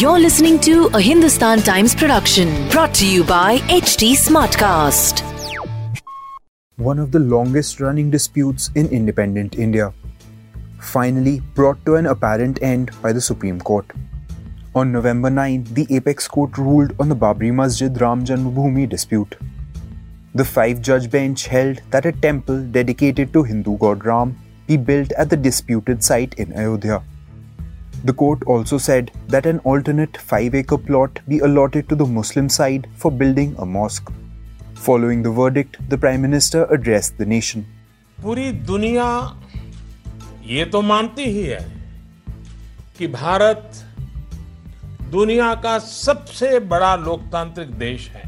You're listening to a Hindustan Times production brought to you by HT Smartcast. One of the longest running disputes in independent India finally brought to an apparent end by the Supreme Court. On November 9, the apex court ruled on the Babri Masjid Ram Janmabhoomi dispute. The five judge bench held that a temple dedicated to Hindu god Ram be built at the disputed site in Ayodhya. The court also said that an alternate 5 acre plot be allotted to the Muslim side for building a mosque. Following the verdict, the Prime Minister addressed the nation. पूरी दुनिया ये तो मानती ही है कि भारत दुनिया का सबसे बड़ा लोकतांत्रिक देश है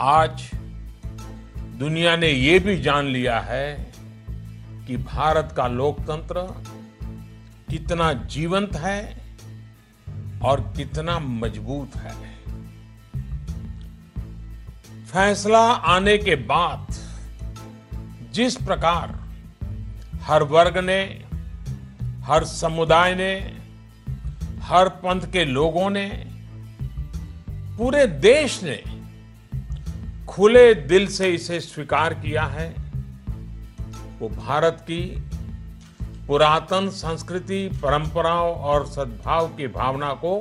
आज दुनिया ने ये भी जान लिया है कि भारत का लोकतंत्र कितना जीवंत है और कितना मज़बूत है। फैसला आने के बाद जिस प्रकार हर वर्ग ने, हर समुदाय ने, हर पंथ के लोगों ने, पूरे देश ने खुले दिल से इसे स्वीकार किया है वो भारत की पुरातन संस्कृति, परंपराओं और सद्भाव की भावना को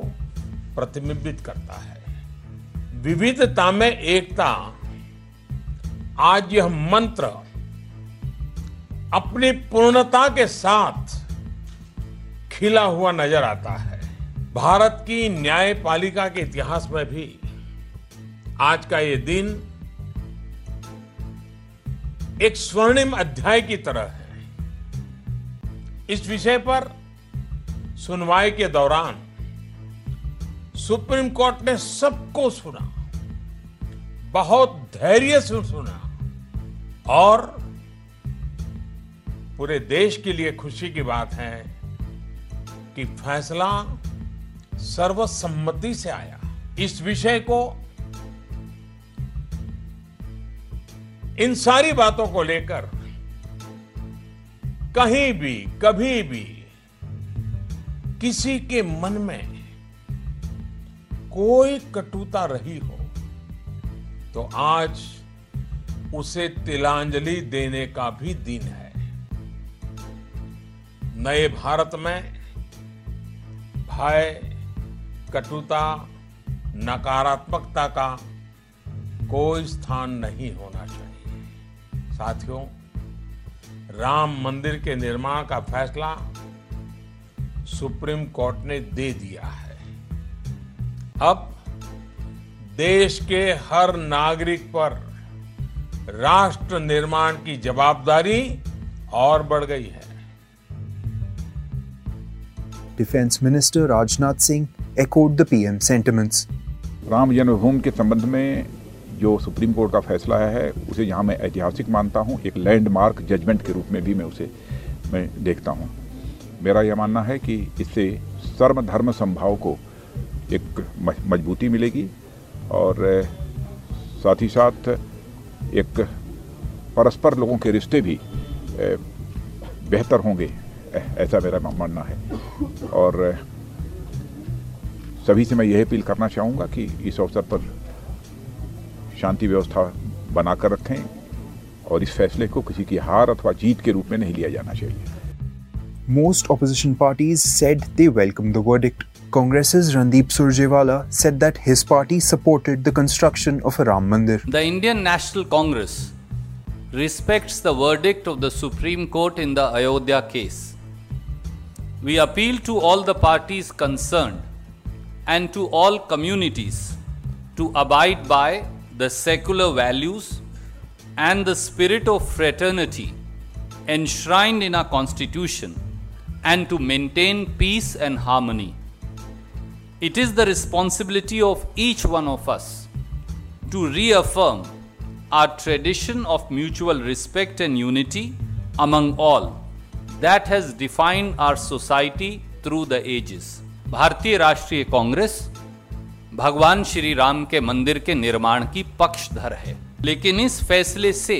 प्रतिबिंबित करता है। विविधता में एकता, आज यह मंत्र अपनी पूर्णता के साथ खिला हुआ नज़र आता है। भारत की न्यायपालिका के इतिहास में भी आज का ये दिन एक स्वर्णिम अध्याय की तरह है। इस विषय पर सुनवाई के दौरान सुप्रीम कोर्ट ने सबको सुना, बहुत धैर्य से सुना और पूरे देश के लिए खुशी की बात है कि फैसला सर्वसम्मति से आया। इस विषय को इन सारी बातों को लेकर कहीं भी, कभी भी किसी के मन में कोई कटुता रही हो तो आज उसे तिलांजलि देने का भी दिन है। नए भारत में भय, कटुता, नकारात्मकता का कोई स्थान नहीं होना चाहिए। साथियों राम मंदिर के निर्माण का फैसला सुप्रीम कोर्ट ने दे दिया है अब देश के हर नागरिक पर राष्ट्र निर्माण की जवाबदारी और बढ़ गई है defence minister Rajnath Singh echoed the PM's sentiments. Ram Janmabhoomi के संबंध में जो सुप्रीम कोर्ट का फैसला आया है, उसे यहाँ मैं ऐतिहासिक मानता हूँ। एक लैंडमार्क जजमेंट के रूप में भी मैं उसे, मैं देखता हूँ। मेरा यह मानना है कि इससे सर्व धर्म संभाव को एक मजबूती मिलेगी और, साथ ही साथ एक परस्पर लोगों के रिश्ते भी, बेहतर होंगे, ऐसा मेरा मानना है। और, सभी से मैं यह अपील करना चाहूँगा कि इस अवसर पर शांति व्यवस्था बनाकर रखें और इस फैसले को किसी की हार अथवा जीत के रूप में नहीं लिया जाना चाहिए Most opposition parties said they welcomed the verdict. Congress's Randeep Surjewala said that his party supported the construction of a Ram Mandir. The Indian National Congress respects the verdict of the Supreme Court in the Ayodhya case. We appeal to all the parties concerned and to all communities to abide by the secular values and the spirit of fraternity enshrined in our Constitution and to maintain peace and harmony. It is the responsibility of each one of us to reaffirm our tradition of mutual respect and unity among all that has defined our society through the ages. भारतीय राष्ट्रीय कांग्रेस भगवान श्री राम के मंदिर के निर्माण की पक्षधर है लेकिन इस फैसले से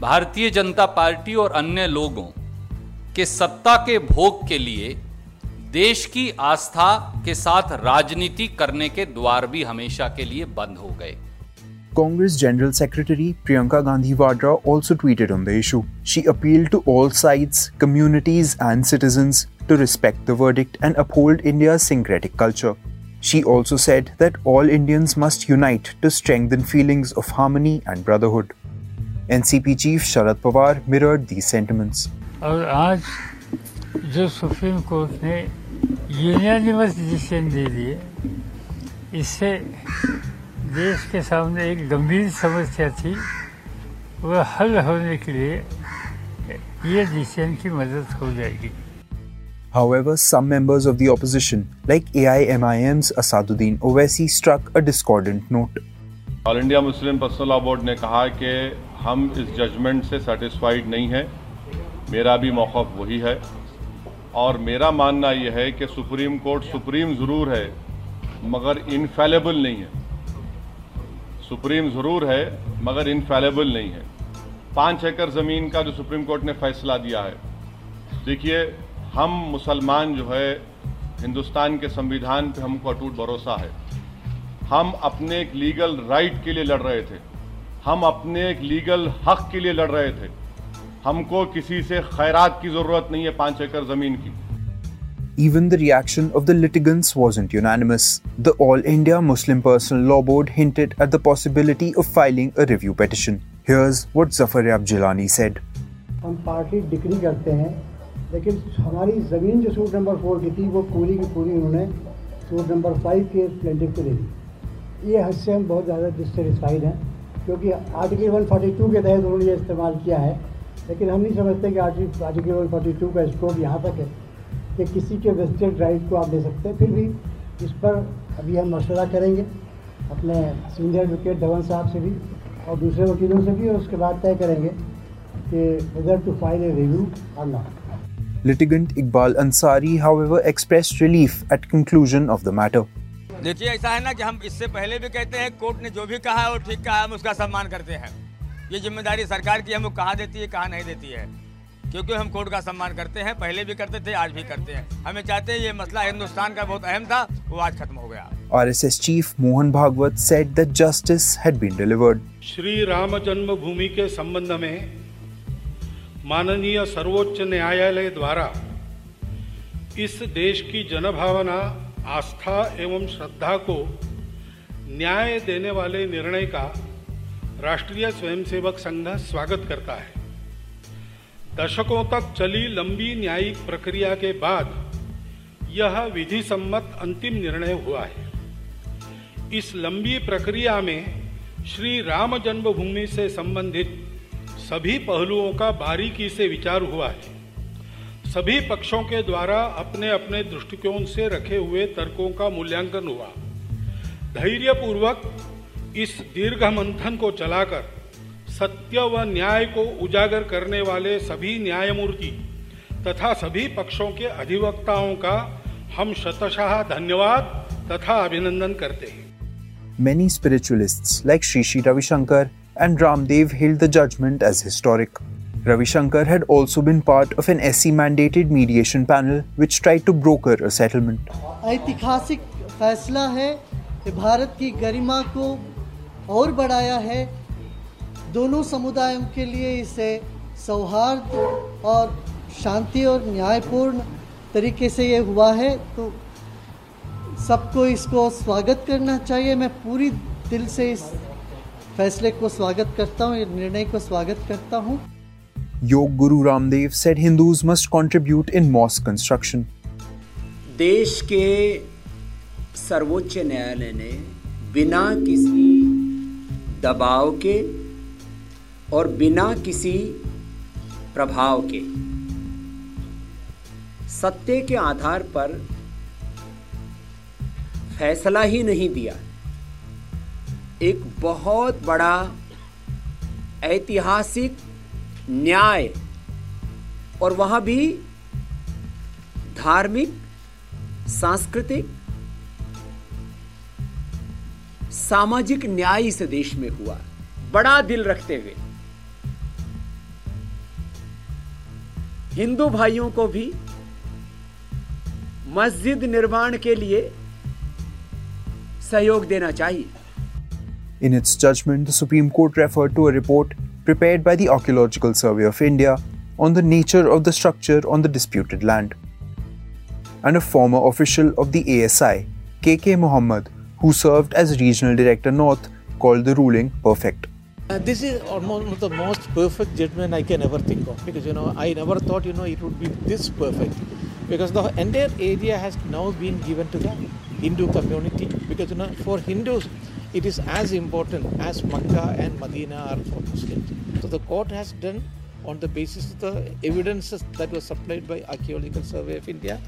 भारतीय जनता पार्टी और अन्य लोगों के सत्ता के भोग के लिए देश की आस्था के साथ राजनीति करने के द्वार भी हमेशा के लिए बंद हो गए Congress General Secretary Priyanka Gandhi Vadra also tweeted on the issue. She appealed to all sides, communities, and citizens to respect the verdict and uphold India's syncretic culture. She also said that all Indians must unite to strengthen feelings of harmony and brotherhood. NCP Chief Sharad Pawar mirrored these sentiments. और आज जो supreme Court ने यूनियनिमस decision दे दिए इससे देश के सामने एक गंभीर समस्या थी वह हल होने के लिए ये डिसीज़न की मदद हो जाएगी However, some members of the opposition, like AIMIM's Asaduddin Owaisi, struck a discordant note. All India Muslim personal law board ने कहा कि हम इस जजमेंट से सेटिस्फाइड नहीं हैं। मेरा भी मौक़ वही है। और मेरा मानना यह है कि सुप्रीम कोर्ट सुप्रीम ज़रूर है मगर इनफेलेबल नहीं है। सुप्रीम ज़रूर है मगर इनफेलेबल नहीं है। पाँच एकड़ ज़मीन का जो सुप्रीम कोर्ट ने फैसला दिया है देखिए हम मुसलमान जो है हिंदुस्तान के संविधान पे हमको अटूट भरोसा है हम अपने एक लीगल राइट के लिए लड़ रहे थे हम अपने एक लीगल हक के लिए लड़ रहे थे हमको किसी से खैरात की ज़रूरत नहीं है पाँच एकड़ ज़मीन की Even the reaction of the litigants wasn't unanimous. The All India Muslim Personal Law Board hinted at the possibility of filing a review petition. Here's what Zafar Yab Jilani said. हम पार्टी डिग्री करते हैं लेकिन हमारी ज़मीन जो suit number four की थी, वो पूरी की पूरी उन्होंने सूट नंबर फाइव के प्लेंटिव को दे दी। ये हद से हम बहुत ज़्यादा डिससेटिस्फाइड हैं, क्योंकि आर्टिकल 142 के तहत उन्होंने ये इस्तेमाल किया है, लेकिन हम नहीं समझते कि आर्टिकल 142 का स्कोप यहाँ तक है कि किसी के वेस्टेड राइट को आप दे सकते हैं। फिर भी इस पर अभी हम मशवरा करेंगे, अपने सीनियर एडवोकेट धवन साहब से भी और दूसरे वकीलों से भी, और उसके बाद तय करेंगे कि whether to file a review और not Litigant Iqbal Ansari, however, expressed relief at conclusion of the matter. देखिए ऐसा है ना कि हम इससे पहले भी कहते हैं कोर्ट ने जो भी कहा है वो ठीक कहा है हम उसका सम्मान करते हैं ये ज़िम्मेदारी सरकार की हम कहाँ देती है कहाँ नहीं देती है क्योंकि हम कोर्ट का सम्मान करते हैं पहले भी करते थे आज भी करते हैं हमें चाहते हैं ये मसला हिंदुस्तान का बहुत अहम था वो आज खत्म हो गया RSS chief Mohan Bhagwat said that justice had been delivered. Shri Ram Janmabhoomi के संबंध में माननीय सर्वोच्च न्यायालय द्वारा इस देश की जनभावना, आस्था एवं श्रद्धा को न्याय देने वाले निर्णय का राष्ट्रीय स्वयंसेवक संघ स्वागत करता है। दशकों तक चली लंबी न्यायिक प्रक्रिया के बाद यह विधि सम्मत अंतिम निर्णय हुआ है। इस लंबी प्रक्रिया में श्री राम जन्मभूमि से संबंधित सभी पहलुओं का बारीकी से विचार हुआ है। सभी पक्षों के द्वारा अपने अपने दृष्टिकोण से रखे हुए तर्कों का मूल्यांकन हुआ। धैर्यपूर्वक इस दीर्घ मंथन को चलाकर, सत्य व न्याय को उजागर करने वाले सभी न्यायमूर्ति तथा सभी पक्षों के अधिवक्ताओं का हम शतशाह धन्यवाद तथा अभिनंदन करते हैं। Spiritualists, like Sri Sri Ravi Shankar and Ramdev hailed the judgment as historic. Ravi Shankar had also been part of an SC mandated mediation panel which tried to broker a settlement. ऐतिहासिक फैसला है कि भारत की गरिमा को और बढ़ाया है दोनों समुदायों के लिए इसे सौहार्द और शांति और न्यायपूर्ण तरीके से ये हुआ है तो सबको इसको स्वागत करना चाहिए मैं पूरी दिल से इस फैसले को स्वागत करता हूँ निर्णय को स्वागत करता हूँ Yog Guru Ramdev said Hindus must contribute in mosque construction. देश के सर्वोच्च न्यायालय ने बिना किसी दबाव के और बिना किसी प्रभाव के सत्य के आधार पर फैसला ही नहीं दिया एक बहुत बड़ा ऐतिहासिक न्याय और वहाँ भी धार्मिक, सांस्कृतिक, सामाजिक न्याय इस देश में हुआ। बड़ा दिल रखते हुए। हिंदू भाइयों को भी मस्जिद निर्माण के लिए सहयोग देना चाहिए। In its judgment, the Supreme Court referred to a report prepared by the Archaeological Survey of India on the nature of the structure on the disputed land. And a former official of the ASI, KK Muhammad, who served as Regional Director North, called the ruling perfect. Uh, this is almost the most perfect judgment I can ever think of because you know I never thought you know it would be this perfect because the entire area has now been given to the Hindu community because you know for Hindus it is as important as Makkah and Medina are for Muslims. So the court has done on the basis of the evidences that were supplied by Archaeological Survey of India,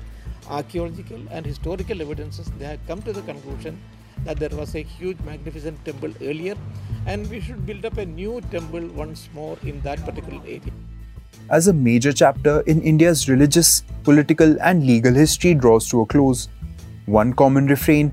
archaeological and historical evidences, they have come to the conclusion that there was a huge magnificent temple earlier and we should build up a new temple once more in that particular area. As a major chapter in India's religious, political, and legal history draws to a close, one common refrain